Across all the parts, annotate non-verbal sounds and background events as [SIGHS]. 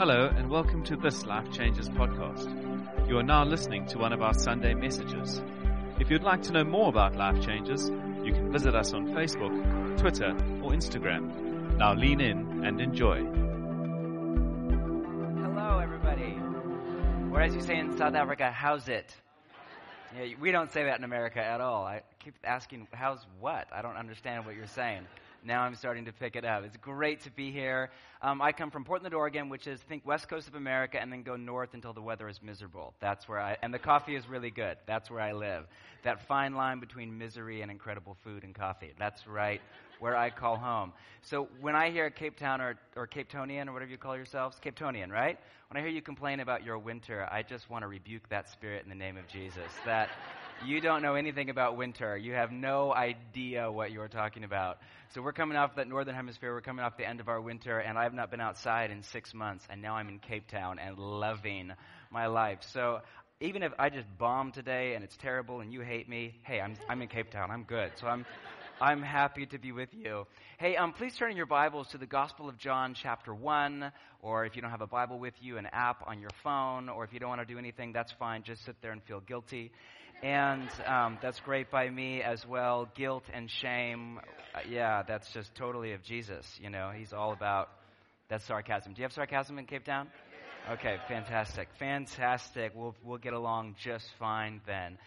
Hello, and welcome to this Life Changes podcast. You are now listening to one of our Sunday messages. If you'd like to know more about Life Changes, you can visit us on Facebook, Twitter, or Instagram. Now lean in and enjoy. Hello, everybody. Or as you say in South Africa, how's it? Yeah, we don't say that in America at all. I keep asking, how's what? I don't understand what you're saying. Now I'm starting to pick it up. It's great to be here. Um, I come from Portland, Oregon, which is, think, west coast of America, and then go north until the weather is miserable. That's where I, and the coffee is really good. That's where I live. That fine line between misery and incredible food and coffee. That's right where I call home. So when I hear Cape Town or, or Capetonian or whatever you call yourselves, Capetonian, right? When I hear you complain about your winter, I just want to rebuke that spirit in the name of Jesus. That you don't know anything about winter. You have no idea what you're talking about. So we're coming off that northern hemisphere. We're coming off the end of our winter, and I have not been outside in six months, and now I'm in Cape Town and loving my life. So even if I just bomb today and it's terrible and you hate me, hey, I'm, I'm in Cape Town. I'm good. So I'm, I'm happy to be with you. Hey, um, please turn in your Bibles to the Gospel of John, chapter 1, or if you don't have a Bible with you, an app on your phone, or if you don't want to do anything, that's fine. Just sit there and feel guilty. And um, that's great by me as well. Guilt and shame, uh, yeah, that's just totally of Jesus. You know, he's all about that's sarcasm. Do you have sarcasm in Cape Town? Okay, fantastic, fantastic. We'll we'll get along just fine then.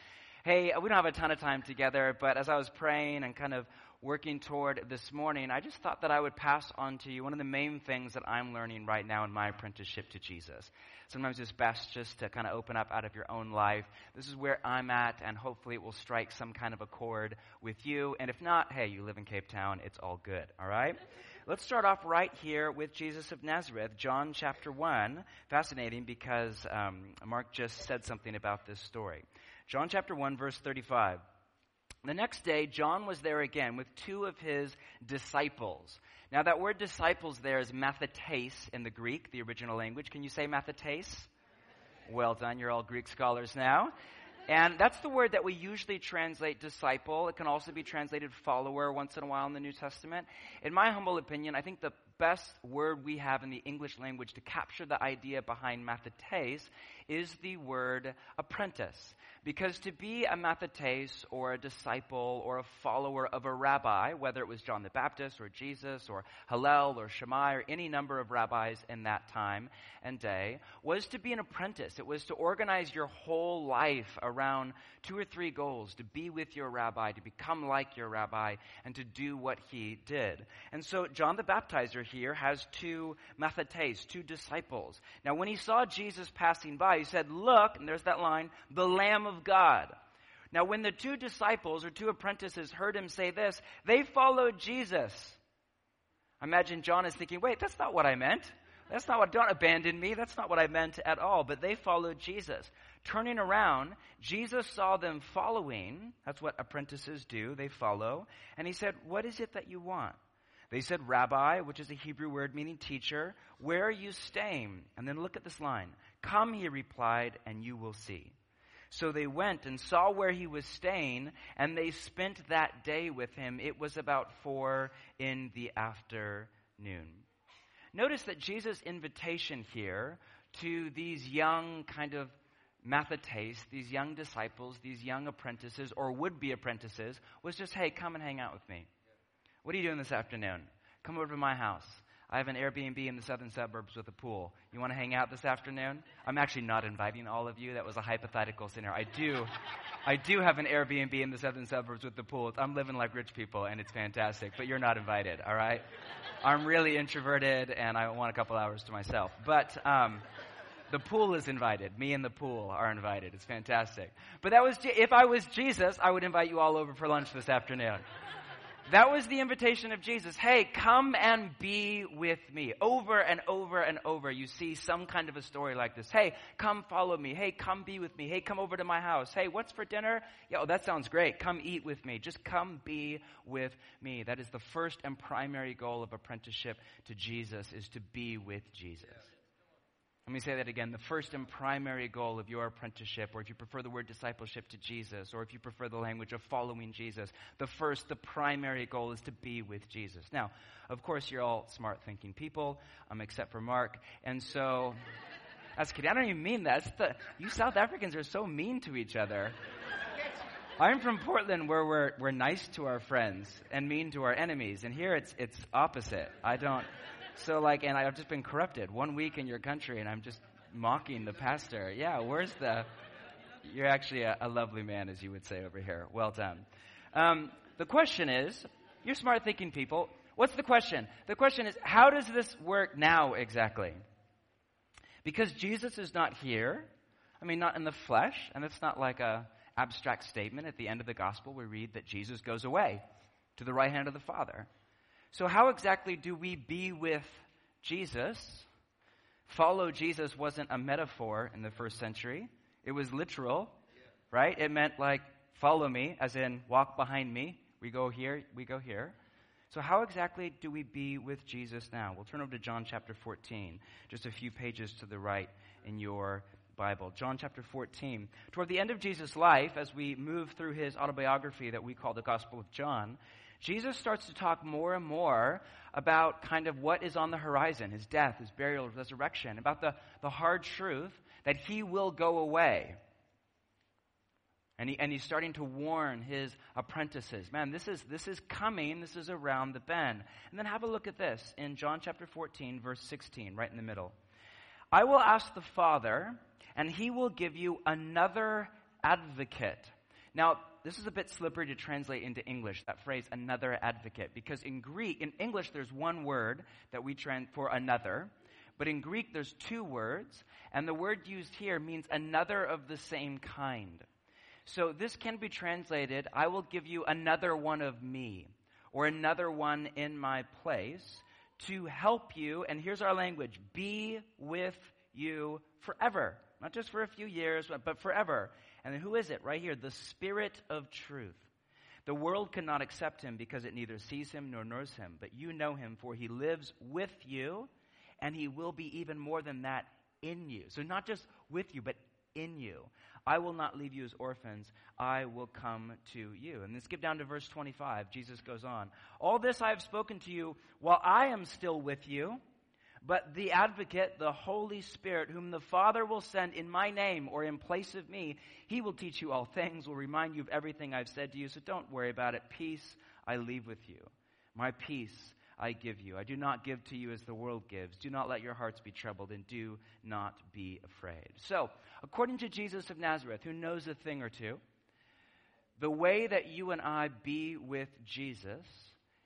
Hey, we don't have a ton of time together, but as I was praying and kind of working toward this morning, I just thought that I would pass on to you one of the main things that I'm learning right now in my apprenticeship to Jesus. Sometimes it's best just to kind of open up out of your own life. This is where I'm at, and hopefully it will strike some kind of a chord with you. And if not, hey, you live in Cape Town, it's all good, all right? Let's start off right here with Jesus of Nazareth, John chapter 1. Fascinating because um, Mark just said something about this story. John chapter 1, verse 35. The next day, John was there again with two of his disciples. Now, that word disciples there is mathetes in the Greek, the original language. Can you say mathetes? Well done. You're all Greek scholars now. And that's the word that we usually translate disciple. It can also be translated follower once in a while in the New Testament. In my humble opinion, I think the best word we have in the English language to capture the idea behind mathetes is the word apprentice. Because to be a mathetes or a disciple or a follower of a rabbi, whether it was John the Baptist or Jesus or Hillel or Shammai or any number of rabbis in that time and day, was to be an apprentice. It was to organize your whole life around two or three goals to be with your rabbi, to become like your rabbi, and to do what he did. And so John the Baptizer here has two mathetes, two disciples. Now, when he saw Jesus passing by, he said, Look, and there's that line, the Lamb of God. Now, when the two disciples or two apprentices heard him say this, they followed Jesus. I Imagine John is thinking, wait, that's not what I meant. That's not what, don't abandon me. That's not what I meant at all. But they followed Jesus. Turning around, Jesus saw them following. That's what apprentices do. They follow. And he said, what is it that you want? They said, Rabbi, which is a Hebrew word meaning teacher, where are you staying? And then look at this line. Come, he replied, and you will see. So they went and saw where he was staying, and they spent that day with him. It was about four in the afternoon. Notice that Jesus' invitation here to these young kind of mathetes, these young disciples, these young apprentices, or would be apprentices, was just, hey, come and hang out with me. What are you doing this afternoon? Come over to my house. I have an Airbnb in the southern suburbs with a pool. You want to hang out this afternoon? I'm actually not inviting all of you. That was a hypothetical scenario. I do, I do have an Airbnb in the southern suburbs with the pool. I'm living like rich people, and it's fantastic. But you're not invited. All right? I'm really introverted, and I want a couple hours to myself. But um, the pool is invited. Me and the pool are invited. It's fantastic. But that was if I was Jesus, I would invite you all over for lunch this afternoon. That was the invitation of Jesus. Hey, come and be with me. Over and over and over, you see some kind of a story like this. Hey, come follow me. Hey, come be with me. Hey, come over to my house. Hey, what's for dinner? Yo, that sounds great. Come eat with me. Just come be with me. That is the first and primary goal of apprenticeship to Jesus is to be with Jesus. Let me say that again. The first and primary goal of your apprenticeship, or if you prefer the word discipleship to Jesus, or if you prefer the language of following Jesus, the first, the primary goal is to be with Jesus. Now, of course, you're all smart thinking people, um, except for Mark. And so, [LAUGHS] that's kidding. I don't even mean that. The, you South Africans are so mean to each other. I'm from Portland where we're, we're nice to our friends and mean to our enemies. And here it's, it's opposite. I don't. So, like, and I've just been corrupted. One week in your country, and I'm just mocking the pastor. Yeah, where's the. You're actually a, a lovely man, as you would say over here. Well done. Um, the question is you're smart thinking people. What's the question? The question is how does this work now exactly? Because Jesus is not here. I mean, not in the flesh, and it's not like a abstract statement. At the end of the gospel, we read that Jesus goes away to the right hand of the Father. So, how exactly do we be with Jesus? Follow Jesus wasn't a metaphor in the first century, it was literal, right? It meant like, follow me, as in walk behind me. We go here, we go here. So, how exactly do we be with Jesus now? We'll turn over to John chapter 14, just a few pages to the right in your Bible. John chapter 14. Toward the end of Jesus' life, as we move through his autobiography that we call the Gospel of John, Jesus starts to talk more and more about kind of what is on the horizon his death, his burial, his resurrection, about the, the hard truth that he will go away. And, he, and he's starting to warn his apprentices. Man, this is, this is coming. This is around the bend. And then have a look at this in John chapter 14, verse 16, right in the middle. I will ask the Father, and he will give you another advocate. Now, this is a bit slippery to translate into English, that phrase, another advocate, because in Greek, in English, there's one word that we trans for another, but in Greek, there's two words, and the word used here means another of the same kind. So this can be translated, I will give you another one of me, or another one in my place, to help you, and here's our language, be with you forever. Not just for a few years, but forever. And who is it? Right here, the Spirit of truth. The world cannot accept him because it neither sees him nor knows him, but you know him, for he lives with you, and he will be even more than that in you. So, not just with you, but in you. I will not leave you as orphans. I will come to you. And then skip down to verse 25. Jesus goes on. All this I have spoken to you while I am still with you. But the advocate, the Holy Spirit, whom the Father will send in my name or in place of me, he will teach you all things, will remind you of everything I've said to you. So don't worry about it. Peace I leave with you. My peace I give you. I do not give to you as the world gives. Do not let your hearts be troubled and do not be afraid. So, according to Jesus of Nazareth, who knows a thing or two, the way that you and I be with Jesus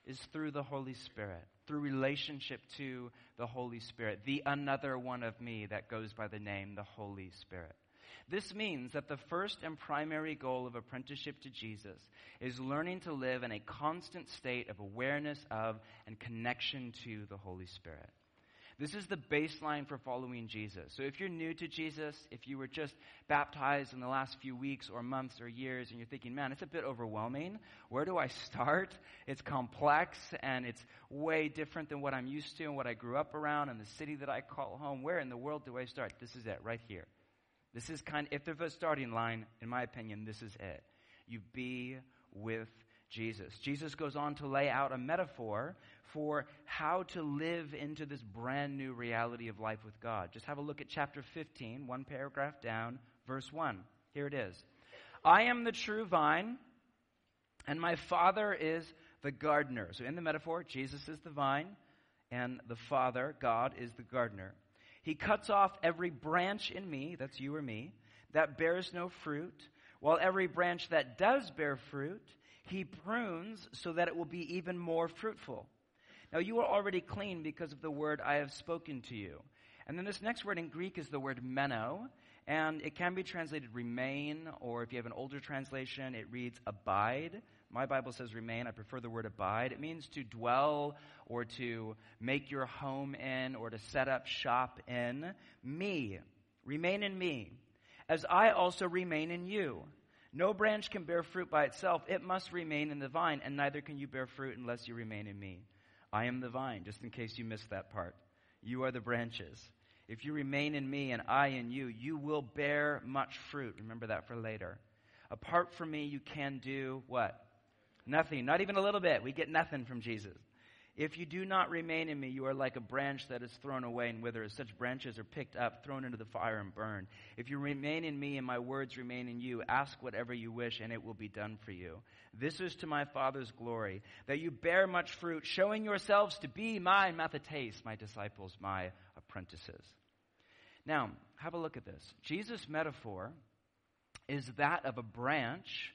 is through the Holy Spirit through relationship to the Holy Spirit, the another one of me that goes by the name the Holy Spirit. This means that the first and primary goal of apprenticeship to Jesus is learning to live in a constant state of awareness of and connection to the Holy Spirit. This is the baseline for following Jesus. So if you're new to Jesus, if you were just baptized in the last few weeks or months or years and you're thinking, man, it's a bit overwhelming. Where do I [LAUGHS] start? It's complex and it's way different than what I'm used to and what I grew up around and the city that I call home. Where in the world do I start? This is it right here. This is kind of, if there's a starting line, in my opinion, this is it. You be with Jesus. Jesus goes on to lay out a metaphor for how to live into this brand new reality of life with God. Just have a look at chapter 15, one paragraph down, verse 1. Here it is I am the true vine, and my Father is the gardener. So, in the metaphor, Jesus is the vine, and the Father, God, is the gardener. He cuts off every branch in me, that's you or me, that bears no fruit, while every branch that does bear fruit, he prunes so that it will be even more fruitful. Now, you are already clean because of the word I have spoken to you. And then this next word in Greek is the word meno, and it can be translated remain, or if you have an older translation, it reads abide. My Bible says remain. I prefer the word abide. It means to dwell or to make your home in or to set up shop in. Me. Remain in me, as I also remain in you. No branch can bear fruit by itself. It must remain in the vine, and neither can you bear fruit unless you remain in me. I am the vine, just in case you missed that part. You are the branches. If you remain in me and I in you, you will bear much fruit. Remember that for later. Apart from me, you can do what? Nothing. Not even a little bit. We get nothing from Jesus. If you do not remain in me, you are like a branch that is thrown away and withers. Such branches are picked up, thrown into the fire, and burned. If you remain in me and my words remain in you, ask whatever you wish, and it will be done for you. This is to my Father's glory, that you bear much fruit, showing yourselves to be my mathetes, my disciples, my apprentices. Now, have a look at this. Jesus' metaphor is that of a branch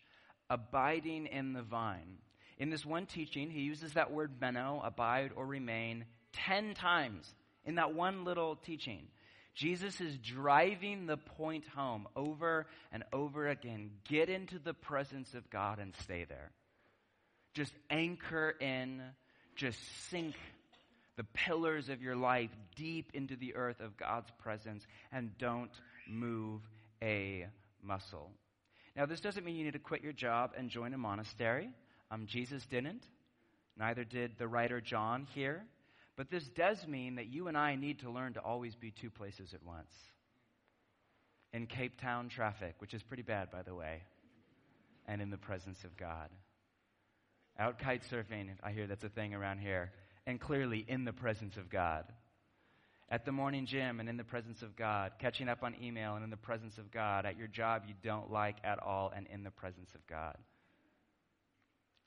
abiding in the vine. In this one teaching, he uses that word meno, abide or remain, 10 times in that one little teaching. Jesus is driving the point home over and over again. Get into the presence of God and stay there. Just anchor in, just sink the pillars of your life deep into the earth of God's presence and don't move a muscle. Now, this doesn't mean you need to quit your job and join a monastery. Um, Jesus didn't. Neither did the writer John here. But this does mean that you and I need to learn to always be two places at once. In Cape Town traffic, which is pretty bad, by the way, and in the presence of God. Out kite surfing, I hear that's a thing around here, and clearly in the presence of God. At the morning gym and in the presence of God. Catching up on email and in the presence of God. At your job you don't like at all and in the presence of God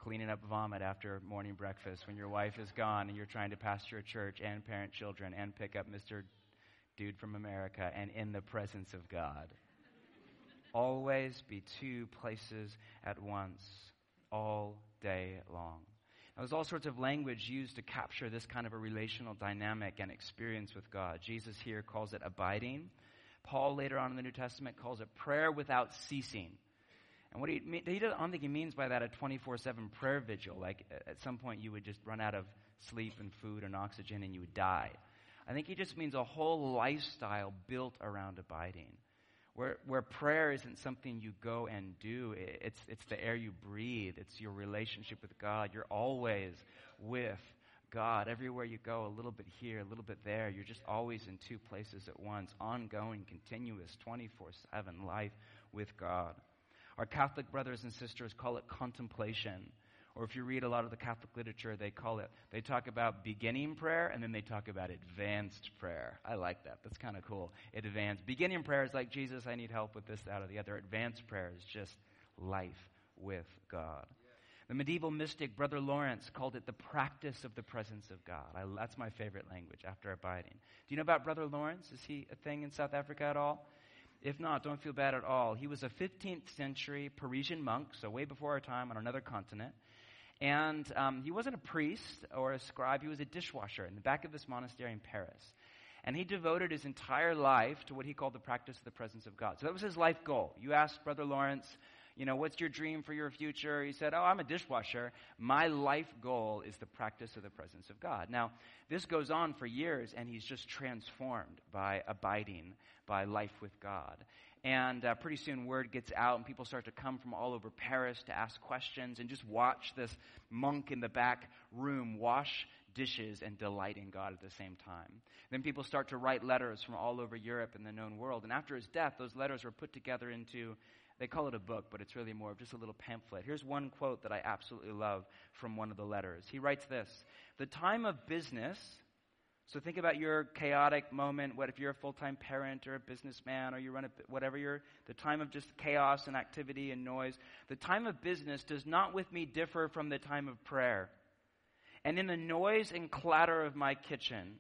cleaning up vomit after morning breakfast when your wife is gone and you're trying to pastor a church and parent children and pick up Mr. Dude from America and in the presence of God. Always be two places at once, all day long. Now, there's all sorts of language used to capture this kind of a relational dynamic and experience with God. Jesus here calls it abiding. Paul later on in the New Testament calls it prayer without ceasing. And what he, he I don't think he means by that a 24 7 prayer vigil. Like at some point you would just run out of sleep and food and oxygen and you would die. I think he just means a whole lifestyle built around abiding. Where, where prayer isn't something you go and do, it's, it's the air you breathe, it's your relationship with God. You're always with God. Everywhere you go, a little bit here, a little bit there, you're just always in two places at once. Ongoing, continuous, 24 7 life with God. Our Catholic brothers and sisters call it contemplation. Or if you read a lot of the Catholic literature, they call it, they talk about beginning prayer and then they talk about advanced prayer. I like that. That's kind of cool. Advanced. Beginning prayer is like, Jesus, I need help with this, that, or the other. Advanced prayer is just life with God. The medieval mystic Brother Lawrence called it the practice of the presence of God. I, that's my favorite language after abiding. Do you know about Brother Lawrence? Is he a thing in South Africa at all? If not, don't feel bad at all. He was a 15th century Parisian monk, so way before our time on another continent. And um, he wasn't a priest or a scribe, he was a dishwasher in the back of this monastery in Paris. And he devoted his entire life to what he called the practice of the presence of God. So that was his life goal. You asked Brother Lawrence, you know, what's your dream for your future? He said, Oh, I'm a dishwasher. My life goal is the practice of the presence of God. Now, this goes on for years, and he's just transformed by abiding, by life with God. And uh, pretty soon, word gets out, and people start to come from all over Paris to ask questions and just watch this monk in the back room wash dishes and delight in God at the same time. Then people start to write letters from all over Europe and the known world. And after his death, those letters were put together into they call it a book, but it's really more of just a little pamphlet. Here's one quote that I absolutely love from one of the letters. He writes this The time of business, so think about your chaotic moment. What if you're a full time parent or a businessman or you run a, whatever you're, the time of just chaos and activity and noise. The time of business does not with me differ from the time of prayer. And in the noise and clatter of my kitchen,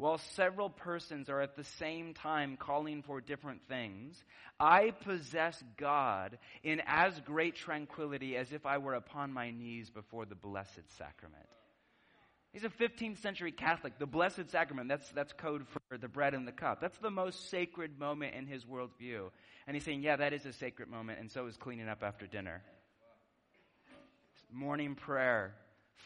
while several persons are at the same time calling for different things, I possess God in as great tranquility as if I were upon my knees before the Blessed Sacrament. He's a 15th century Catholic. The Blessed Sacrament, that's, that's code for the bread and the cup. That's the most sacred moment in his worldview. And he's saying, yeah, that is a sacred moment, and so is cleaning up after dinner. Morning prayer,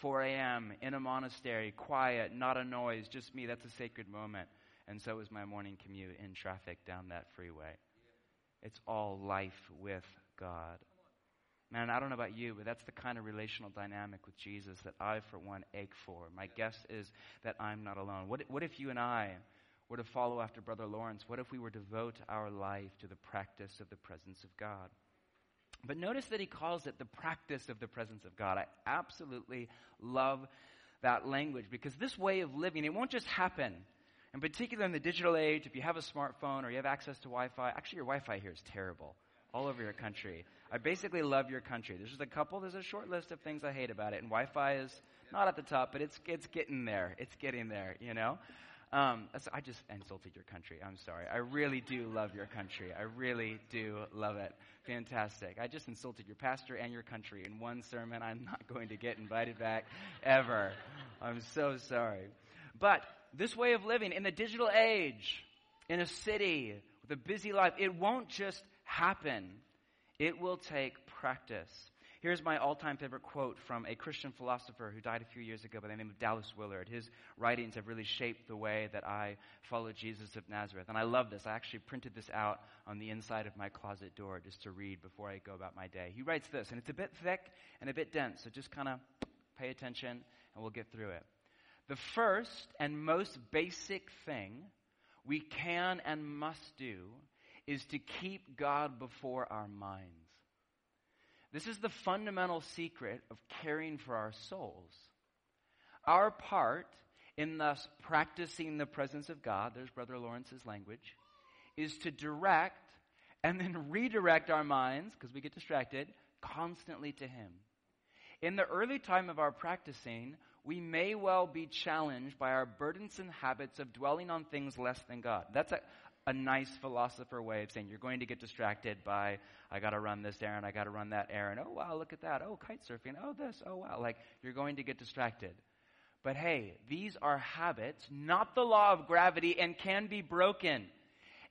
4 a.m. in a monastery, quiet, not a noise, just me. That's a sacred moment. And so is my morning commute in traffic down that freeway. It's all life with God. Man, I don't know about you, but that's the kind of relational dynamic with Jesus that I, for one, ache for. My guess is that I'm not alone. What, what if you and I were to follow after Brother Lawrence? What if we were to devote our life to the practice of the presence of God? But notice that he calls it the practice of the presence of God. I absolutely love that language because this way of living, it won't just happen. In particular, in the digital age, if you have a smartphone or you have access to Wi Fi, actually, your Wi Fi here is terrible all over your country. I basically love your country. There's just a couple, there's a short list of things I hate about it, and Wi Fi is not at the top, but it's, it's getting there. It's getting there, you know? Um, I just insulted your country. I'm sorry. I really do love your country. I really do love it. Fantastic. I just insulted your pastor and your country in one sermon. I'm not [LAUGHS] going to get invited back ever. I'm so sorry. But this way of living in the digital age, in a city with a busy life, it won't just happen. It will take practice. Here's my all time favorite quote from a Christian philosopher who died a few years ago by the name of Dallas Willard. His writings have really shaped the way that I follow Jesus of Nazareth. And I love this. I actually printed this out on the inside of my closet door just to read before I go about my day. He writes this, and it's a bit thick and a bit dense, so just kind of pay attention and we'll get through it. The first and most basic thing we can and must do is to keep God before our minds. This is the fundamental secret of caring for our souls. Our part in thus practicing the presence of God, there's Brother Lawrence's language, is to direct and then redirect our minds, because we get distracted, constantly to Him. In the early time of our practicing, we may well be challenged by our burdensome habits of dwelling on things less than God. That's a, a nice philosopher way of saying you're going to get distracted by, I got to run this errand, I got to run that errand. Oh, wow, look at that. Oh, kite surfing. Oh, this. Oh, wow. Like, you're going to get distracted. But hey, these are habits, not the law of gravity, and can be broken.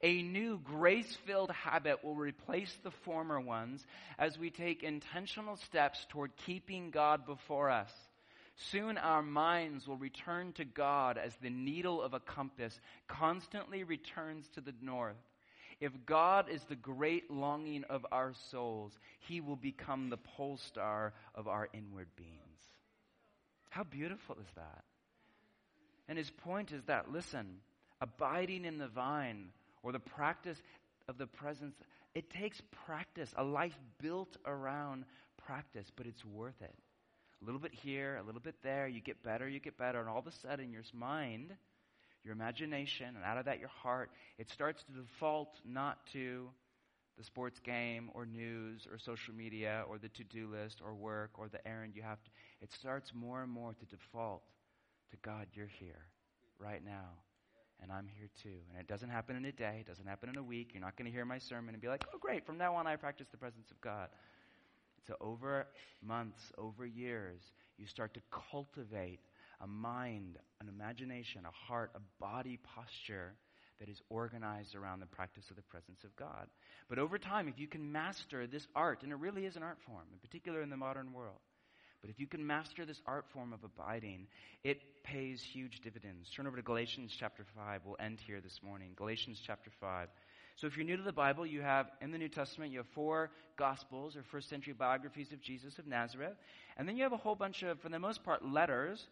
A new grace filled habit will replace the former ones as we take intentional steps toward keeping God before us. Soon our minds will return to God as the needle of a compass constantly returns to the north. If God is the great longing of our souls, He will become the pole star of our inward beings. How beautiful is that? And his point is that, listen, abiding in the vine or the practice of the presence, it takes practice, a life built around practice, but it's worth it a little bit here, a little bit there. You get better, you get better, and all of a sudden your mind, your imagination, and out of that your heart, it starts to default not to the sports game or news or social media or the to-do list or work or the errand you have to. It starts more and more to default to God, you're here right now. And I'm here too. And it doesn't happen in a day. It doesn't happen in a week. You're not going to hear my sermon and be like, oh, great. From now on, I practice the presence of God to over months, over years, you start to cultivate a mind, an imagination, a heart, a body posture that is organized around the practice of the presence of God. But over time, if you can master this art, and it really is an art form, in particular in the modern world, but if you can master this art form of abiding, it pays huge dividends. Turn over to Galatians chapter 5. We'll end here this morning. Galatians chapter 5. So if you're new to the Bible, you have in the New Testament, you have four Gospels or first century biographies of Jesus of Nazareth. And then you have a whole bunch of, for the most part, letters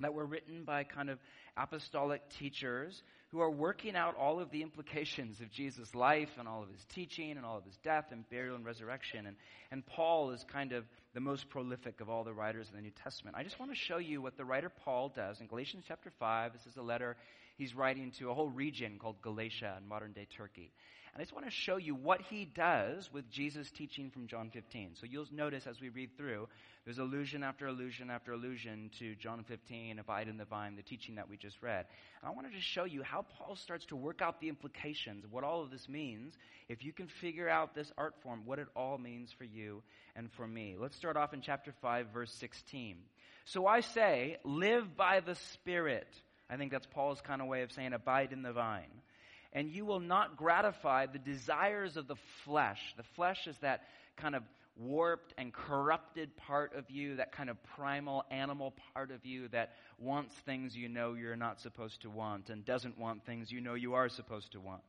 that were written by kind of apostolic teachers who are working out all of the implications of Jesus' life and all of his teaching and all of his death and burial and resurrection. And, and Paul is kind of the most prolific of all the writers in the New Testament. I just want to show you what the writer Paul does in Galatians chapter 5. This is a letter he's writing to a whole region called Galatia in modern day Turkey. And I just want to show you what he does with Jesus' teaching from John 15. So you'll notice as we read through, there's allusion after allusion after allusion to John 15, abide in the vine, the teaching that we just read. And I wanted to just show you how Paul starts to work out the implications of what all of this means. If you can figure out this art form, what it all means for you and for me. Let's start off in chapter 5, verse 16. So I say, live by the Spirit I think that's Paul's kind of way of saying abide in the vine. And you will not gratify the desires of the flesh. The flesh is that kind of warped and corrupted part of you, that kind of primal animal part of you that wants things you know you're not supposed to want and doesn't want things you know you are supposed to want.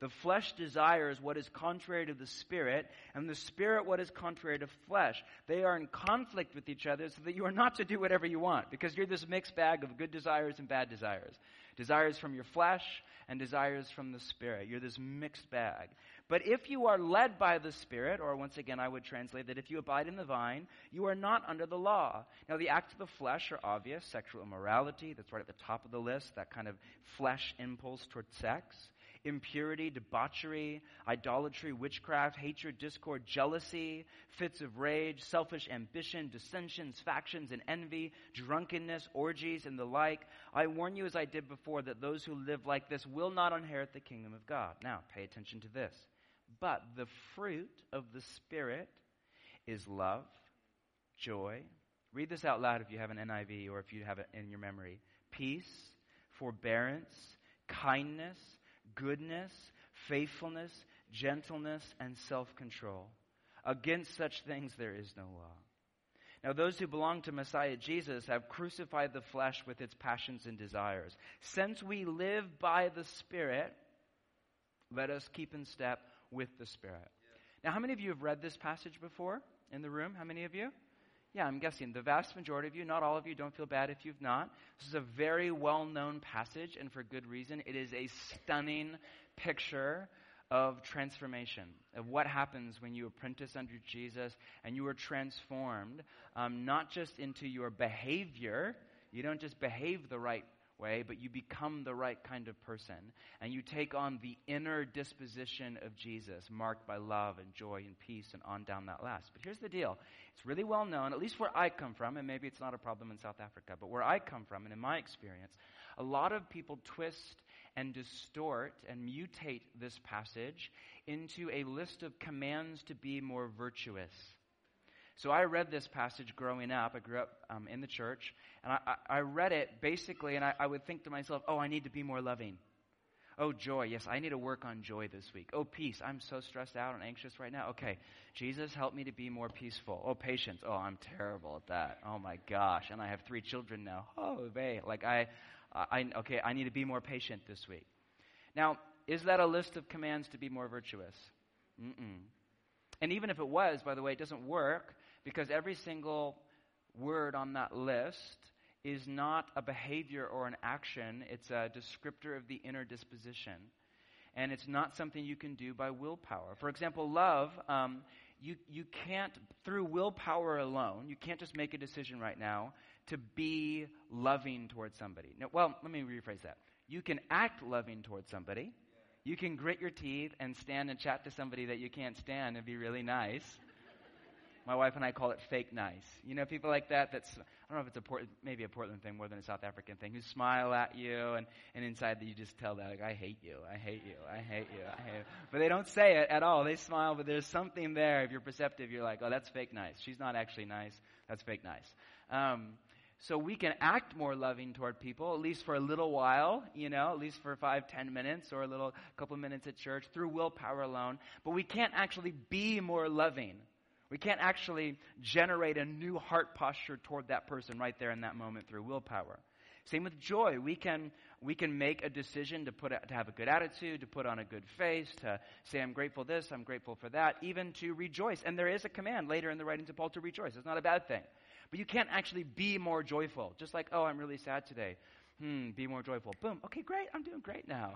The flesh desires what is contrary to the spirit, and the spirit what is contrary to flesh. They are in conflict with each other so that you are not to do whatever you want, because you're this mixed bag of good desires and bad desires. Desires from your flesh and desires from the spirit. You're this mixed bag. But if you are led by the Spirit, or once again, I would translate that if you abide in the vine, you are not under the law. Now, the acts of the flesh are obvious sexual immorality, that's right at the top of the list, that kind of flesh impulse toward sex. Impurity, debauchery, idolatry, witchcraft, hatred, discord, jealousy, fits of rage, selfish ambition, dissensions, factions, and envy, drunkenness, orgies, and the like. I warn you, as I did before, that those who live like this will not inherit the kingdom of God. Now, pay attention to this. But the fruit of the Spirit is love, joy. Read this out loud if you have an NIV or if you have it in your memory. Peace, forbearance, kindness, goodness, faithfulness, gentleness, and self control. Against such things there is no law. Now, those who belong to Messiah Jesus have crucified the flesh with its passions and desires. Since we live by the Spirit, let us keep in step with the Spirit. Now, how many of you have read this passage before in the room? How many of you? Yeah, I'm guessing the vast majority of you, not all of you, don't feel bad if you've not. This is a very well known passage, and for good reason. It is a stunning picture of transformation, of what happens when you apprentice under Jesus and you are transformed, um, not just into your behavior. You don't just behave the right way, but you become the right kind of person. And you take on the inner disposition of Jesus, marked by love and joy and peace, and on down that list. But here's the deal it's really well known, at least where I come from, and maybe it's not a problem in South Africa, but where I come from, and in my experience, a lot of people twist and distort and mutate this passage into a list of commands to be more virtuous. So I read this passage growing up. I grew up um, in the church, and I, I, read it basically, and I, I would think to myself, oh, I need to be more loving. Oh, joy. Yes, I need to work on joy this week. Oh, peace. I'm so stressed out and anxious right now. Okay, Jesus, help me to be more peaceful. Oh, patience. Oh, I'm terrible at that. Oh my gosh. And I have three children now. Oh, they like I, I okay. I need to be more patient this week. Now, is that a list of commands to be more virtuous? Mm-mm. And even if it was, by the way, it doesn't work because every single word on that list is not a behavior or an action, it's a descriptor of the inner disposition. And it's not something you can do by willpower. For example, love, um, you, you can't, through willpower alone, you can't just make a decision right now to be loving towards somebody. Well, let me rephrase that. You can act loving towards somebody. You can grit your teeth and stand and chat to somebody that you can't stand and be really nice. My wife and I call it fake nice. You know, people like that. That's I don't know if it's a Port, maybe a Portland thing more than a South African thing. Who smile at you and and inside you just tell that like I hate you, I hate you, I hate you, I hate you. But they don't say it at all. They smile, but there's something there. If you're perceptive, you're like, oh, that's fake nice. She's not actually nice. That's fake nice. Um, so we can act more loving toward people, at least for a little while, you know, at least for five, ten minutes or a little couple minutes at church through willpower alone. But we can't actually be more loving we can't actually generate a new heart posture toward that person right there in that moment through willpower. Same with joy. We can, we can make a decision to, put, to have a good attitude, to put on a good face, to say, I'm grateful this, I'm grateful for that, even to rejoice. And there is a command later in the writings of Paul to rejoice. It's not a bad thing. But you can't actually be more joyful. Just like, oh, I'm really sad today. Hmm, be more joyful. Boom. Okay, great. I'm doing great now.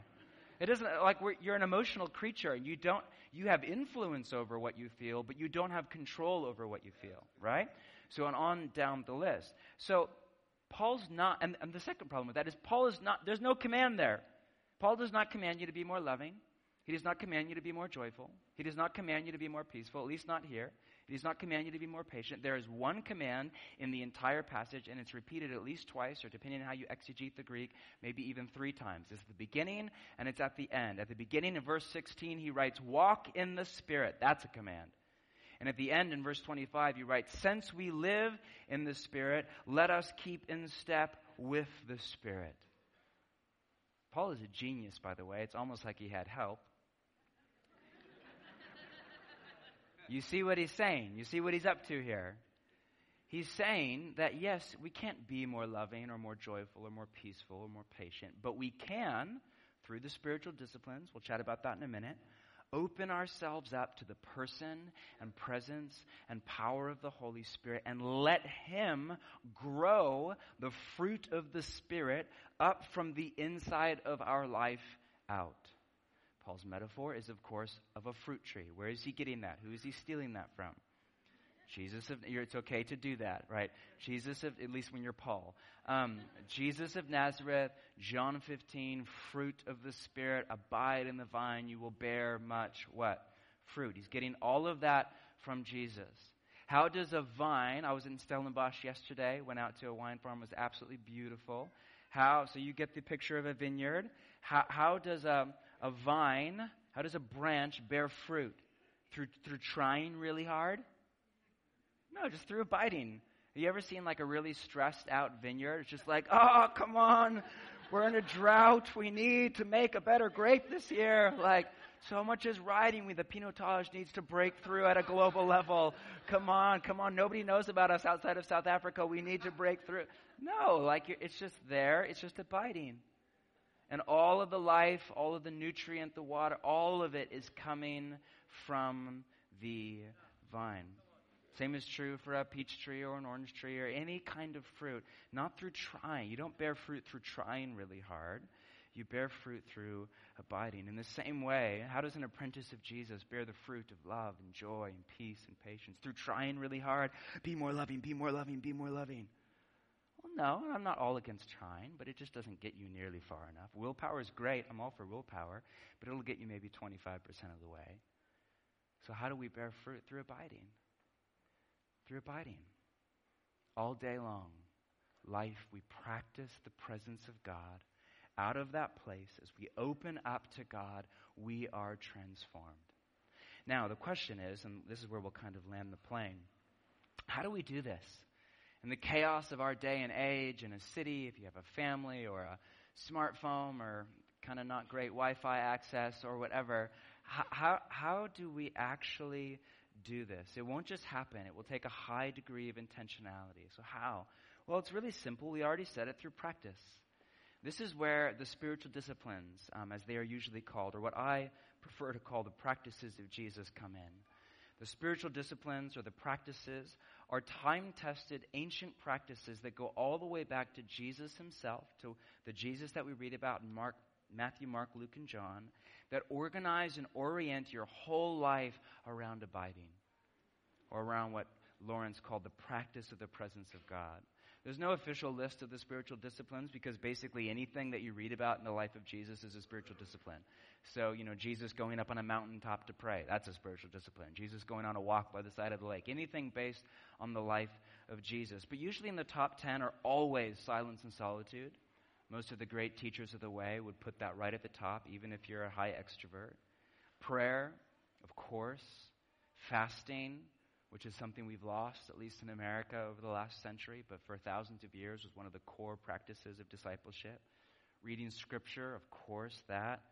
It isn't uh, like you're an emotional creature. And you don't, you have influence over what you feel, but you don't have control over what you feel, right? So on, on down the list. So Paul's not, and, and the second problem with that is Paul is not, there's no command there. Paul does not command you to be more loving. He does not command you to be more joyful. He does not command you to be more peaceful, at least not here. He does not command you to be more patient. There is one command in the entire passage, and it's repeated at least twice, or depending on how you exegete the Greek, maybe even three times. It's the beginning and it's at the end. At the beginning in verse 16, he writes, Walk in the Spirit. That's a command. And at the end in verse 25, he writes, Since we live in the Spirit, let us keep in step with the Spirit. Paul is a genius, by the way. It's almost like he had help. You see what he's saying? You see what he's up to here? He's saying that yes, we can't be more loving or more joyful or more peaceful or more patient, but we can, through the spiritual disciplines, we'll chat about that in a minute, open ourselves up to the person and presence and power of the Holy Spirit and let Him grow the fruit of the Spirit up from the inside of our life out. Paul's metaphor is, of course, of a fruit tree. Where is he getting that? Who is he stealing that from? Jesus of, it's okay to do that, right? Jesus of, at least when you're Paul. Um, Jesus of Nazareth, John 15, fruit of the Spirit, abide in the vine, you will bear much what? Fruit. He's getting all of that from Jesus. How does a vine, I was in Stellenbosch yesterday, went out to a wine farm, was absolutely beautiful. How, so you get the picture of a vineyard. How, how does a, a vine, how does a branch bear fruit? Through, through trying really hard? No, just through abiding. Have you ever seen like a really stressed out vineyard? It's just like, oh, come on. We're in a drought. We need to make a better grape this year. Like, so much is riding me. The pinotage needs to break through at a global level. Come on, come on. Nobody knows about us outside of South Africa. We need to break through. No, like it's just there. It's just abiding. And all of the life, all of the nutrient, the water, all of it is coming from the vine. Same is true for a peach tree or an orange tree or any kind of fruit. Not through trying. You don't bear fruit through trying really hard. You bear fruit through abiding. In the same way, how does an apprentice of Jesus bear the fruit of love and joy and peace and patience? Through trying really hard. Be more loving, be more loving, be more loving. No, I'm not all against trying, but it just doesn't get you nearly far enough. Willpower is great. I'm all for willpower, but it'll get you maybe 25% of the way. So, how do we bear fruit? Through abiding through abiding. All day long, life, we practice the presence of God. Out of that place, as we open up to God, we are transformed. Now, the question is, and this is where we'll kind of land the plane how do we do this? In the chaos of our day and age, in a city, if you have a family or a smartphone or kind of not great Wi Fi access or whatever, how, how, do we actually do this. It won't just happen, it will take a high degree of intentionality. So, how? Well, it's really simple. We already said it through practice. This is where the spiritual disciplines, um, as they are usually called, or what I prefer to call the practices of Jesus, come in. The spiritual disciplines or the practices are time tested ancient practices that go all the way back to Jesus himself, to the Jesus that we read about in Mark, Matthew, Mark, Luke, and John, that organize and orient your whole life around abiding or around what Lawrence called the practice of the presence of God. There's no official list of the spiritual disciplines because basically anything that you read about in the life of Jesus is a spiritual discipline. So, you know, Jesus going up on a mountaintop to pray, that's a spiritual discipline. Jesus going on a walk by the side of the lake, anything based on the life of Jesus. But usually in the top 10 are always silence and solitude. Most of the great teachers of the way would put that right at the top, even if you're a high extrovert. Prayer, of course. Fasting, which is something we've lost, at least in America, over the last century, but for thousands of years was one of the core practices of discipleship. Reading scripture, of course, that.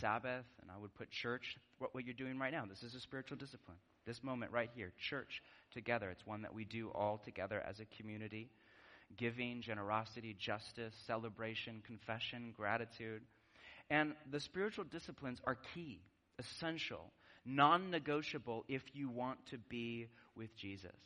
Sabbath, and I would put church, what, what you're doing right now. This is a spiritual discipline. This moment right here, church together. It's one that we do all together as a community giving, generosity, justice, celebration, confession, gratitude. And the spiritual disciplines are key, essential, non negotiable if you want to be with Jesus.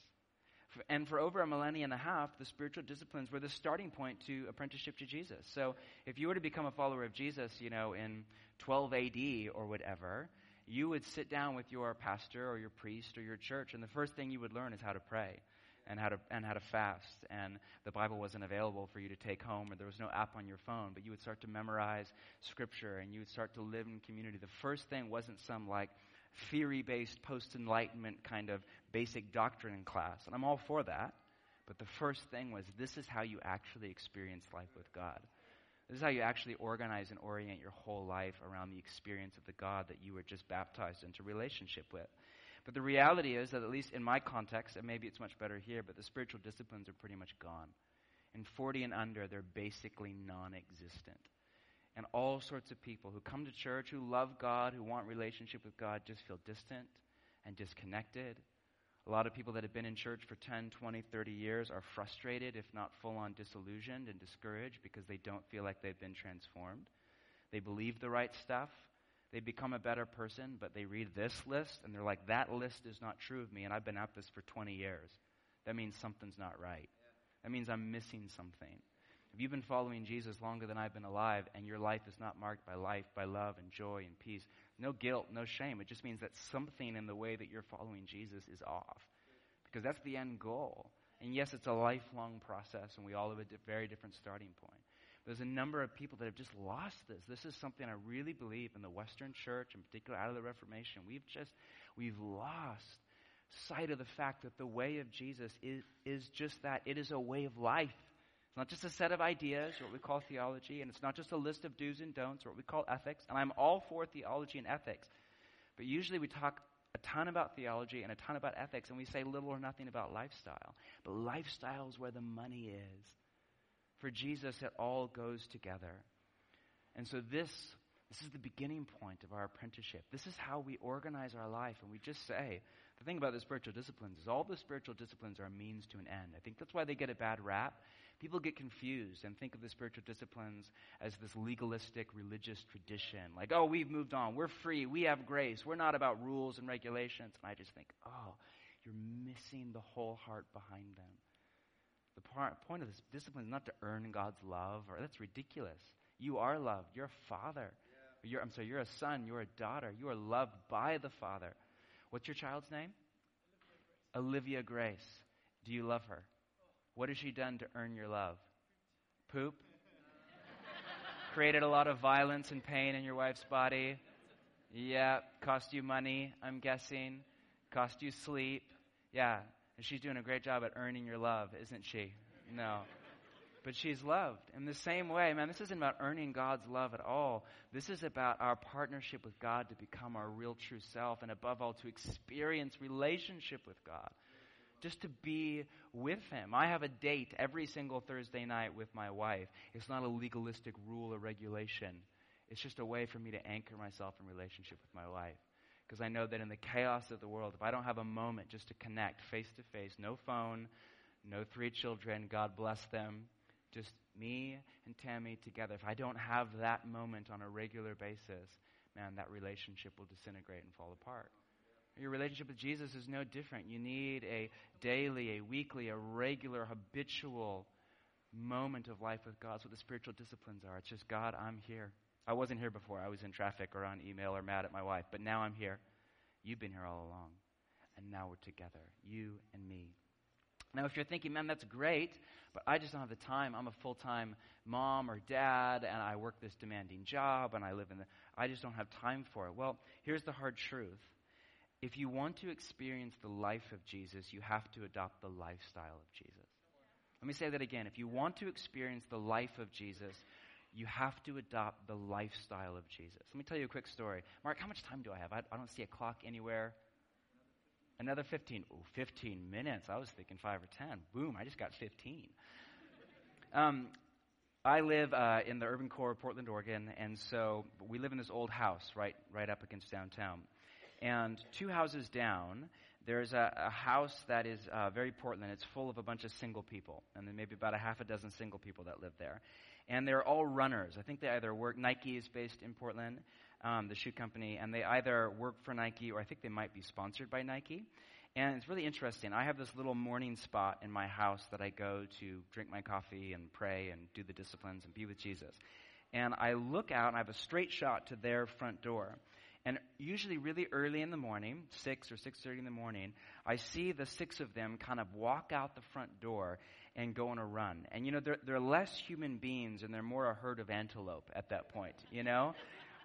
And for over a millennia and a half, the spiritual disciplines were the starting point to apprenticeship to Jesus. So if you were to become a follower of Jesus, you know, in 12 AD or whatever, you would sit down with your pastor or your priest or your church, and the first thing you would learn is how to pray and how to and how to fast and the bible wasn't available for you to take home or there was no app on your phone but you would start to memorize scripture and you would start to live in community the first thing wasn't some like theory based post enlightenment kind of basic doctrine in class and i'm all for that but the first thing was this is how you actually experience life with god this is how you actually organize and orient your whole life around the experience of the God that you were just baptized into relationship with. But the reality is that, at least in my context, and maybe it's much better here, but the spiritual disciplines are pretty much gone. In 40 and under, they're basically non existent. And all sorts of people who come to church, who love God, who want relationship with God, just feel distant and disconnected. A lot of people that have been in church for 10, 20, 30 years are frustrated, if not full on disillusioned and discouraged because they don't feel like they've been transformed. They believe the right stuff. They become a better person, but they read this list and they're like, that list is not true of me, and I've been at this for 20 years. That means something's not right. That means I'm missing something. If you've been following Jesus longer than I've been alive and your life is not marked by life, by love and joy and peace, no guilt, no shame. It just means that something in the way that you're following Jesus is off. Because that's the end goal. And yes, it's a lifelong process, and we all have a very different starting point. There's a number of people that have just lost this. This is something I really believe in the Western church, in particular out of the Reformation. We've just, we've lost sight of the fact that the way of Jesus is, is just that. It is a way of life. It's not just a set of ideas, what we call theology, and it's not just a list of do's and don'ts, what we call ethics. And I'm all for theology and ethics. But usually we talk a ton about theology and a ton about ethics, and we say little or nothing about lifestyle. But lifestyle is where the money is. For Jesus, it all goes together. And so this, this is the beginning point of our apprenticeship. This is how we organize our life. And we just say, the thing about the spiritual disciplines is all the spiritual disciplines are means to an end. I think that's why they get a bad rap. People get confused and think of the spiritual disciplines as this legalistic religious tradition. Like, oh, we've moved on. We're free. We have grace. We're not about rules and regulations. And I just think, oh, you're missing the whole heart behind them. The point of this discipline is not to earn God's love, or that's ridiculous. You are loved. You're a father. You're, I'm sorry, you're a son. You're a daughter. You are loved by the Father. What's your child's name? Olivia Grace. Olivia Grace. Do you love her? What has she done to earn your love? Poop? [LAUGHS] Created a lot of violence and pain in your wife's body? Yeah. Cost you money, I'm guessing. Cost you sleep? Yeah. And she's doing a great job at earning your love, isn't she? No. But she's loved. In the same way, man, this isn't about earning God's love at all. This is about our partnership with God to become our real true self and above all to experience relationship with God just to be with him. I have a date every single Thursday night with my wife. It's not a legalistic rule or regulation. It's just a way for me to anchor myself in relationship with my wife. Because I know that in the chaos of the world, if I don't have a moment just to connect face to face, no phone, no three children, God bless them, just me and Tammy together, if I don't have that moment on a regular basis, man, that relationship will disintegrate and fall apart. Your relationship with Jesus is no different. You need a daily, a weekly, a regular, habitual moment of life with God. That's what the spiritual disciplines are. It's just, God, I'm here. I wasn't here before. I was in traffic or on email or mad at my wife. But now I'm here. You've been here all along. And now we're together, you and me. Now, if you're thinking, man, that's great, but I just don't have the time. I'm a full time mom or dad, and I work this demanding job, and I live in the. I just don't have time for it. Well, here's the hard truth if you want to experience the life of Jesus, you have to adopt the lifestyle of Jesus. Let me say that again. If you want to experience the life of Jesus, you have to adopt the lifestyle of Jesus. Let me tell you a quick story. Mark, how much time do I have? I, I don't see a clock anywhere. Another 15. Ooh, 15 minutes. I was thinking 5 or 10. Boom, I just got 15. Um, I live uh, in the urban core of Portland, Oregon, and so we live in this old house right, right up against downtown. And two houses down, there's a, a house that is uh, very Portland. It's full of a bunch of single people, and then maybe about a half a dozen single people that live there. And they're all runners. I think they either work, Nike is based in Portland, um, the shoe company, and they either work for Nike or I think they might be sponsored by Nike. And it's really interesting. I have this little morning spot in my house that I go to drink my coffee and pray and do the disciplines and be with Jesus. And I look out and I have a straight shot to their front door. And usually really early in the morning, 6 or 6:30 in the morning, I see the six of them kind of walk out the front door and go on a run. And you know, they're, they're less human beings and they're more a herd of antelope at that point, you know?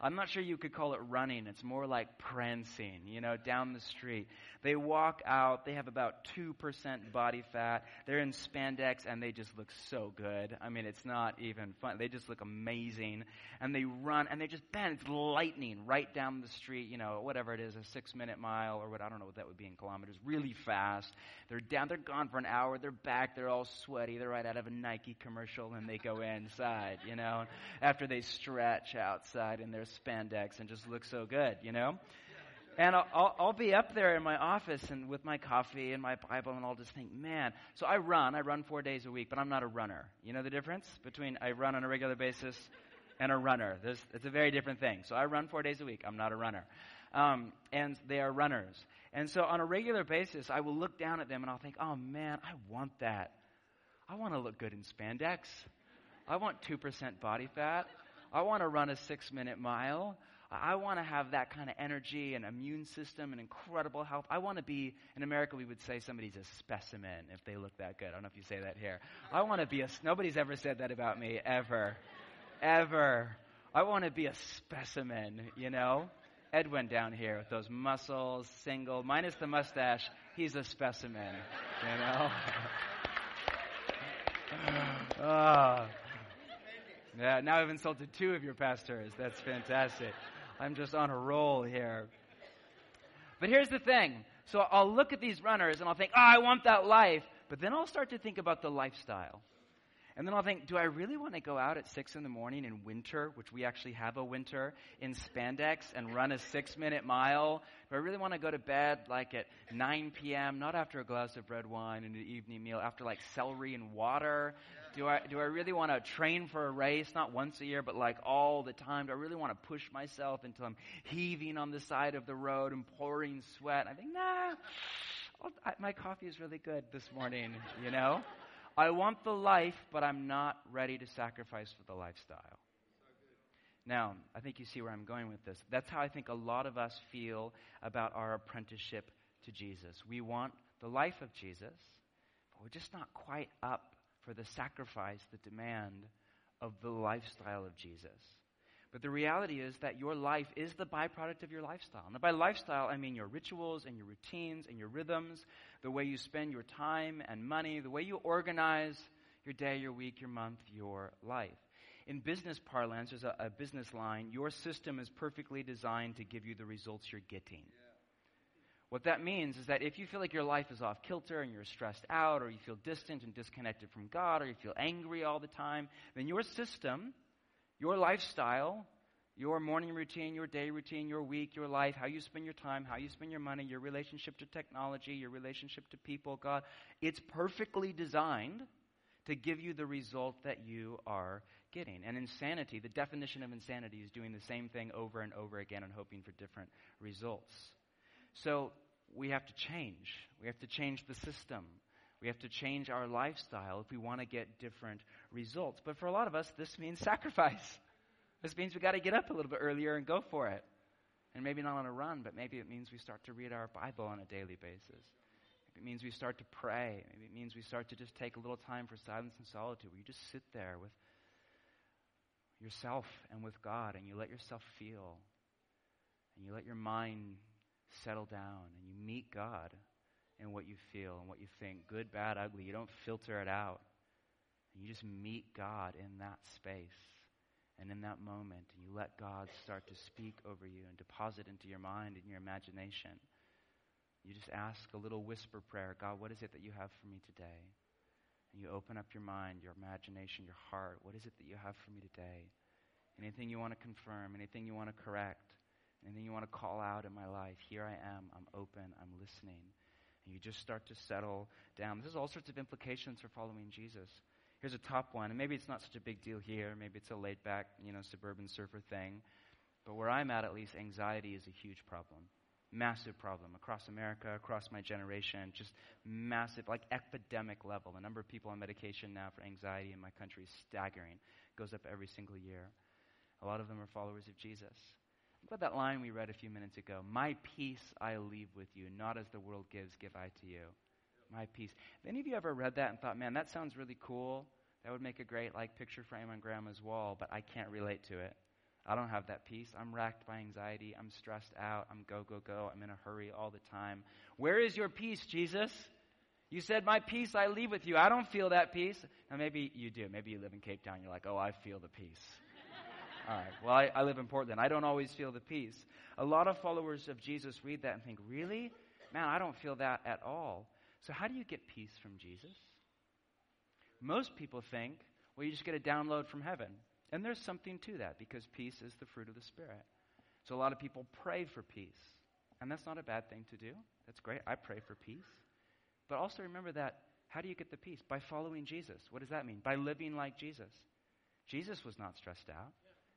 I'm not sure you could call it running. It's more like prancing, you know, down the street. They walk out. They have about 2% body fat. They're in spandex and they just look so good. I mean, it's not even fun. They just look amazing. And they run and they just, man, it's lightning right down the street, you know, whatever it is, a six minute mile or what, I don't know what that would be in kilometers, really fast. They're down, they're gone for an hour. They're back. They're all sweaty. They're right out of a Nike commercial and they go inside, you know, after they stretch outside in their spandex and just look so good, you know? And I'll, I'll, be up there in my office and with my coffee and my Bible, and I'll just think, man. So I run. I run four days a week, but I'm not a runner. You know the difference between I run on a regular basis and a runner. There's, it's a very different thing. So I run four days a week. I'm not a runner. Um, and they are runners. And so on a regular basis, I will look down at them and I'll think, oh man, I want that. I want to look good in spandex. I want 2% body fat. I want to run a six minute mile. I want to have that kind of energy and immune system and incredible health. I want to be, in America, we would say somebody's a specimen if they look that good. I don't know if you say that here. I want to be a, nobody's ever said that about me, ever. Ever. I want to be a specimen, you know? Edwin down here with those muscles, single, minus the mustache, he's a specimen, you know? oh. [SIGHS] Yeah, now I've insulted two of your pastors. That's fantastic. I'm just on a roll here. But here's the thing. So I'll look at these runners and I'll think, oh, I want that life. But then I'll start to think about the lifestyle. And then I'll think, do I really want to go out at 6 in the morning in winter, which we actually have a winter, in spandex and run a six minute mile? Do I really want to go to bed like at 9 p.m., not after a glass of red wine and an evening meal, after like celery and water? Do I, do I really want to train for a race, not once a year, but like all the time? Do I really want to push myself until I'm heaving on the side of the road and pouring sweat? I think, nah, I, my coffee is really good this morning, you know? I want the life, but I'm not ready to sacrifice for the lifestyle. Now, I think you see where I'm going with this. That's how I think a lot of us feel about our apprenticeship to Jesus. We want the life of Jesus, but we're just not quite up for the sacrifice, the demand of the lifestyle of Jesus. But the reality is that your life is the byproduct of your lifestyle. And by lifestyle, I mean your rituals and your routines and your rhythms, the way you spend your time and money, the way you organize your day, your week, your month, your life. In business parlance, there's a, a business line your system is perfectly designed to give you the results you're getting. Yeah. What that means is that if you feel like your life is off kilter and you're stressed out, or you feel distant and disconnected from God, or you feel angry all the time, then your system your lifestyle, your morning routine, your day routine, your week, your life, how you spend your time, how you spend your money, your relationship to technology, your relationship to people, God, it's perfectly designed to give you the result that you are getting. And insanity, the definition of insanity is doing the same thing over and over again and hoping for different results. So we have to change. We have to change the system. We have to change our lifestyle if we want to get different results. But for a lot of us, this means [LAUGHS] sacrifice. This means we've got to get up a little bit earlier and go for it. And maybe not on a run, but maybe it means we start to read our Bible on a daily basis. Maybe it means we start to pray. Maybe it means we start to just take a little time for silence and solitude where you just sit there with yourself and with God and you let yourself feel and you let your mind settle down and you meet God in what you feel and what you think good, bad, ugly. You don't filter it out. You just meet God in that space and in that moment. And you let God start to speak over you and deposit into your mind and your imagination. You just ask a little whisper prayer God, what is it that you have for me today? And you open up your mind, your imagination, your heart. What is it that you have for me today? Anything you want to confirm, anything you want to correct, anything you want to call out in my life. Here I am. I'm open. I'm listening and you just start to settle down. This has all sorts of implications for following Jesus. Here's a top one, and maybe it's not such a big deal here. Maybe it's a laid back, you know, suburban surfer thing. But where I'm at, at least, anxiety is a huge problem. Massive problem across America, across my generation, just massive, like epidemic level. The number of people on medication now for anxiety in my country is staggering. It goes up every single year. A lot of them are followers of Jesus. Think about that line we read a few minutes ago. My peace I leave with you, not as the world gives, give I to you. My peace. Have any of you ever read that and thought, man, that sounds really cool? That would make a great like picture frame on grandma's wall, but I can't relate to it. I don't have that peace. I'm racked by anxiety. I'm stressed out. I'm go, go, go. I'm in a hurry all the time. Where is your peace, Jesus? You said, My peace I leave with you. I don't feel that peace. Now, maybe you do. Maybe you live in Cape Town. You're like, Oh, I feel the peace. All right. Well, I, I live in Portland. I don't always feel the peace. A lot of followers of Jesus read that and think, really? Man, I don't feel that at all. So, how do you get peace from Jesus? Most people think, well, you just get a download from heaven. And there's something to that because peace is the fruit of the Spirit. So, a lot of people pray for peace. And that's not a bad thing to do. That's great. I pray for peace. But also remember that how do you get the peace? By following Jesus. What does that mean? By living like Jesus. Jesus was not stressed out.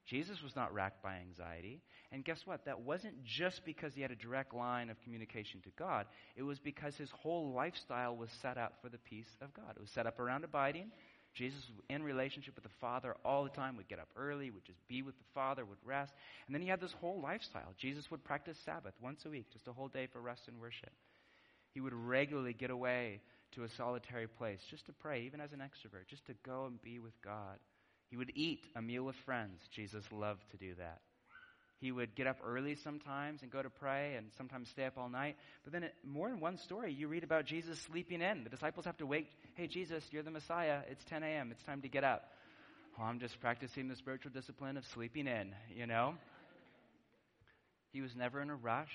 Jesus was not racked by anxiety. And guess what? That wasn't just because he had a direct line of communication to God. It was because his whole lifestyle was set up for the peace of God. It was set up around abiding. Jesus was in relationship with the Father all the time, would get up early, would just be with the Father, would rest. And then he had this whole lifestyle. Jesus would practice Sabbath once a week, just a whole day for rest and worship. He would regularly get away to a solitary place just to pray, even as an extrovert, just to go and be with God. He would eat a meal with friends. Jesus loved to do that. He would get up early sometimes and go to pray and sometimes stay up all night. But then, it, more than one story, you read about Jesus sleeping in. The disciples have to wake. Hey, Jesus, you're the Messiah. It's 10 a.m. It's time to get up. Oh, I'm just practicing the spiritual discipline of sleeping in, you know? He was never in a rush,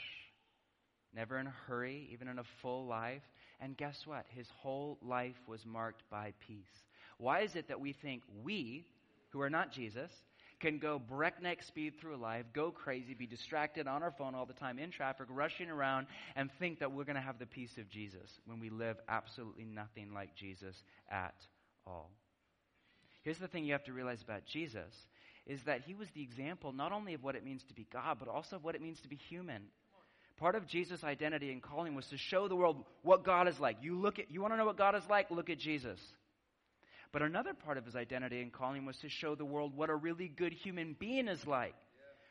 never in a hurry, even in a full life. And guess what? His whole life was marked by peace. Why is it that we think we, who are not Jesus, can go breakneck speed through life, go crazy, be distracted on our phone all the time, in traffic, rushing around, and think that we're going to have the peace of Jesus when we live absolutely nothing like Jesus at all. Here's the thing you have to realize about Jesus is that he was the example not only of what it means to be God, but also of what it means to be human. Part of Jesus' identity and calling was to show the world what God is like. You look at you want to know what God is like? Look at Jesus. But another part of his identity and calling was to show the world what a really good human being is like.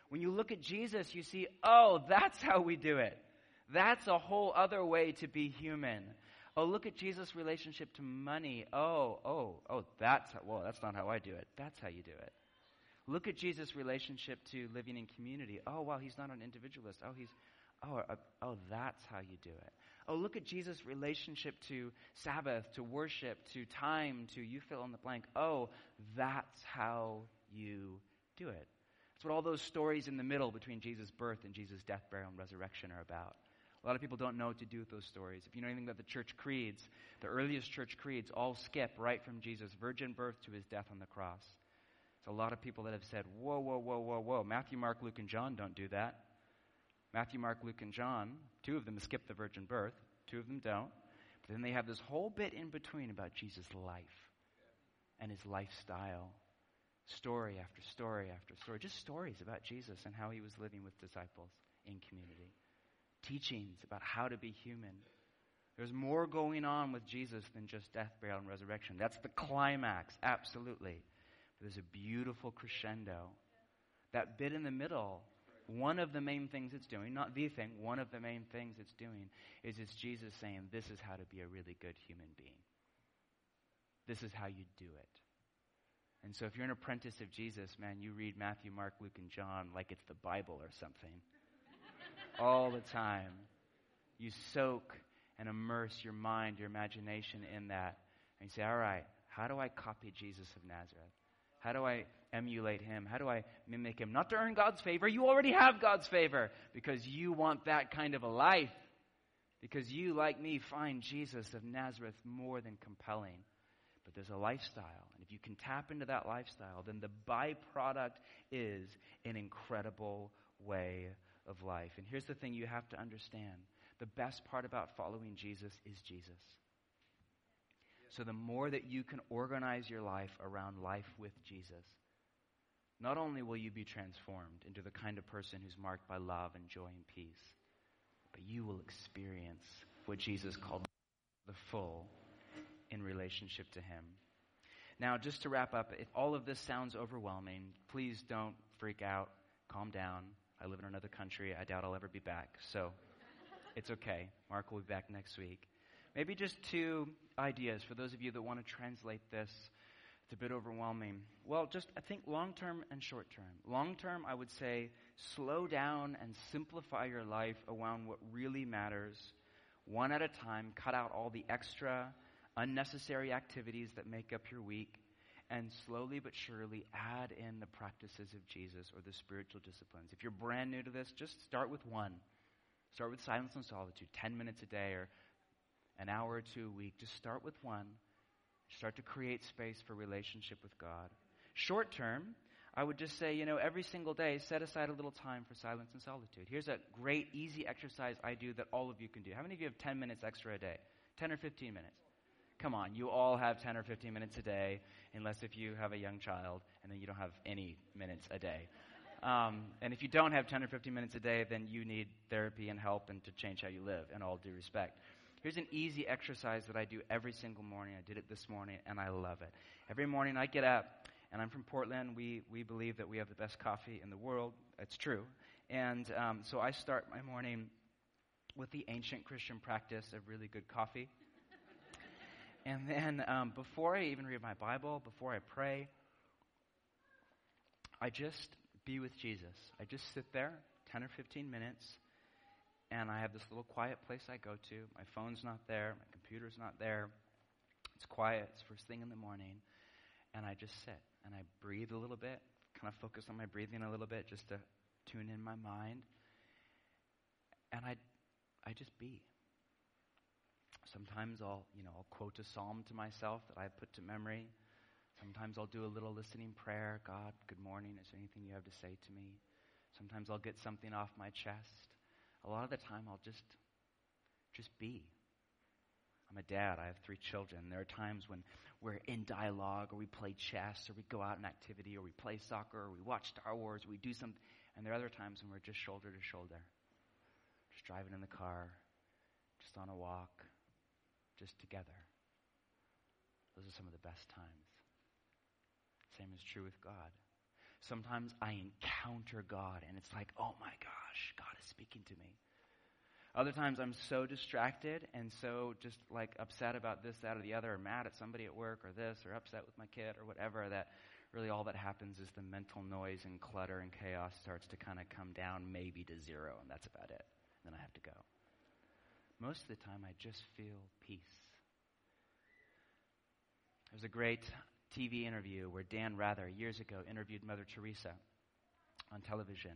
When you look at Jesus, you see, oh, that's how we do it. That's a whole other way to be human. Oh, look at Jesus' relationship to money. Oh, oh, oh, that's how, well, that's not how I do it. That's how you do it. Look at Jesus' relationship to living in community. Oh, wow, he's not an individualist. Oh, he's, oh, uh, oh, that's how you do it. Oh, look at Jesus' relationship to Sabbath, to worship, to time, to you fill in the blank. Oh, that's how you do it. That's what all those stories in the middle between Jesus' birth and Jesus' death, burial, and resurrection are about. A lot of people don't know what to do with those stories. If you know anything about the church creeds, the earliest church creeds all skip right from Jesus' virgin birth to his death on the cross. It's a lot of people that have said, whoa, whoa, whoa, whoa, whoa. Matthew, Mark, Luke, and John don't do that. Matthew, Mark, Luke, and John, two of them skip the virgin birth, two of them don't. But then they have this whole bit in between about Jesus' life and his lifestyle. Story after story after story. Just stories about Jesus and how he was living with disciples in community. Teachings about how to be human. There's more going on with Jesus than just death, burial, and resurrection. That's the climax, absolutely. But there's a beautiful crescendo. That bit in the middle one of the main things it's doing, not the thing, one of the main things it's doing is it's Jesus saying, This is how to be a really good human being. This is how you do it. And so if you're an apprentice of Jesus, man, you read Matthew, Mark, Luke, and John like it's the Bible or something. [LAUGHS] All the time. You soak and immerse your mind, your imagination in that. And you say, all right, how do I copy Jesus of Nazareth? How do I emulate him? How do I mimic him? Not to earn God's favor. You already have God's favor because you want that kind of a life. Because you, like me, find Jesus of Nazareth more than compelling. But there's a lifestyle. And if you can tap into that lifestyle, then the byproduct is an incredible way of life. And here's the thing you have to understand the best part about following Jesus is Jesus. So the more that you can organize your life around life with Jesus, not only will you be transformed into the kind of person who's marked by love and joy and peace, but you will experience what Jesus called the full in relationship to Him. Now, just to wrap up, if all of this sounds overwhelming, please don't freak out. Calm down. I live in another country. I doubt I'll ever be back. So it's okay. Mark will be back next week. Maybe just two ideas for those of you that want to translate this. It's a bit overwhelming. Well, just I think long term and short term. Long term, I would say slow down and simplify your life around what really matters. One at a time, cut out all the extra, unnecessary activities that make up your week, and slowly but surely add in the practices of Jesus or the spiritual disciplines. If you're brand new to this, just start with one. Start with silence and solitude, 10 minutes a day or an hour or two a week. Just start with one. Start to create space for relationship with God. Short term, I would just say, you know, every single day, set aside a little time for silence and solitude. Here's a great, easy exercise I do that all of you can do. How many of you have 10 minutes extra a day? 10 or 15 minutes? Come on, you all have 10 or 15 minutes a day, unless if you have a young child, and then you don't have any minutes a day. Um, and if you don't have 10 or 15 minutes a day, then you need therapy and help and to change how you live, in all due respect. Here's an easy exercise that I do every single morning. I did it this morning, and I love it. Every morning I get up, and I'm from Portland. We, we believe that we have the best coffee in the world. It's true. And um, so I start my morning with the ancient Christian practice of really good coffee. [LAUGHS] and then um, before I even read my Bible, before I pray, I just be with Jesus. I just sit there 10 or 15 minutes, and I have this little quiet place I go to. My phone's not there, my computer's not there. It's quiet, it's first thing in the morning, and I just sit and I breathe a little bit, kind of focus on my breathing a little bit just to tune in my mind. And I, I just be. Sometimes I'll, you know, I'll quote a psalm to myself that I've put to memory. Sometimes I'll do a little listening prayer. God, good morning. Is there anything you have to say to me? Sometimes I'll get something off my chest. A lot of the time I'll just just be. I'm a dad. I have three children. There are times when we're in dialogue, or we play chess, or we go out in activity, or we play soccer, or we watch Star Wars, or we do something. And there are other times when we're just shoulder to shoulder, just driving in the car, just on a walk, just together. Those are some of the best times. Same is true with God. Sometimes I encounter God and it's like, oh my gosh, God is speaking to me. Other times I'm so distracted and so just like upset about this, that, or the other, or mad at somebody at work or this, or upset with my kid or whatever, that really all that happens is the mental noise and clutter and chaos starts to kind of come down maybe to zero, and that's about it. Then I have to go. Most of the time I just feel peace. There's a great TV interview where Dan Rather, years ago, interviewed Mother Teresa on television.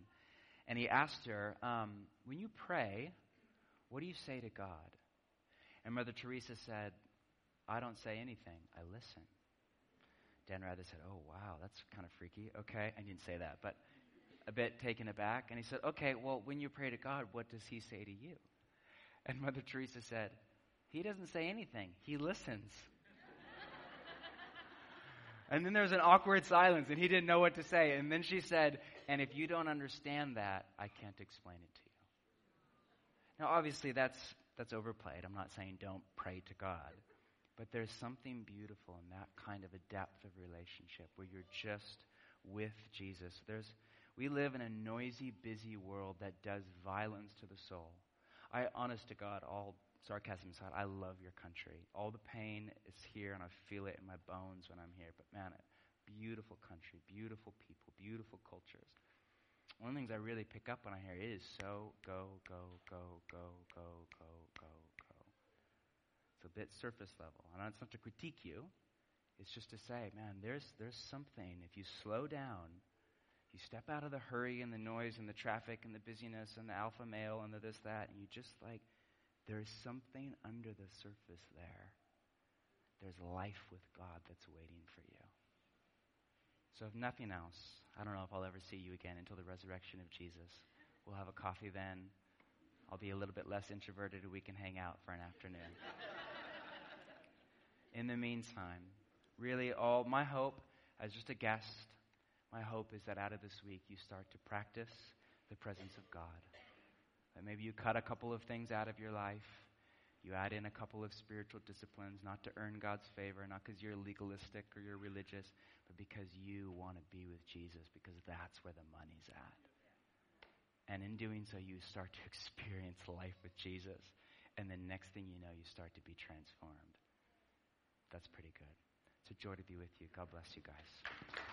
And he asked her, um, When you pray, what do you say to God? And Mother Teresa said, I don't say anything, I listen. Dan Rather said, Oh, wow, that's kind of freaky. Okay, I didn't say that, but a bit taken aback. And he said, Okay, well, when you pray to God, what does he say to you? And Mother Teresa said, He doesn't say anything, he listens. And then there was an awkward silence, and he didn't know what to say. And then she said, And if you don't understand that, I can't explain it to you. Now, obviously, that's, that's overplayed. I'm not saying don't pray to God. But there's something beautiful in that kind of a depth of relationship where you're just with Jesus. There's, we live in a noisy, busy world that does violence to the soul. I, honest to God, all sarcasm aside, I love your country. All the pain is here, and I feel it in my bones when I'm here. But man, beautiful country, beautiful people, beautiful cultures. One of the things I really pick up when I hear it is so go, go, go, go, go, go, go, go. It's a bit surface level. And it's not to critique you. It's just to say, man, there's, there's something. If you slow down, you step out of the hurry and the noise and the traffic and the busyness and the alpha male and the this, that, and you just like there's something under the surface there. There's life with God that's waiting for you. So, if nothing else, I don't know if I'll ever see you again until the resurrection of Jesus. We'll have a coffee then. I'll be a little bit less introverted and we can hang out for an afternoon. [LAUGHS] In the meantime, really, all my hope as just a guest, my hope is that out of this week you start to practice the presence of God. That maybe you cut a couple of things out of your life. You add in a couple of spiritual disciplines, not to earn God's favor, not because you're legalistic or you're religious, but because you want to be with Jesus, because that's where the money's at. And in doing so, you start to [LAUGHS] experience life with Jesus. And the next thing you know, you start to be transformed. That's pretty good. It's a joy to be with you. God bless you guys.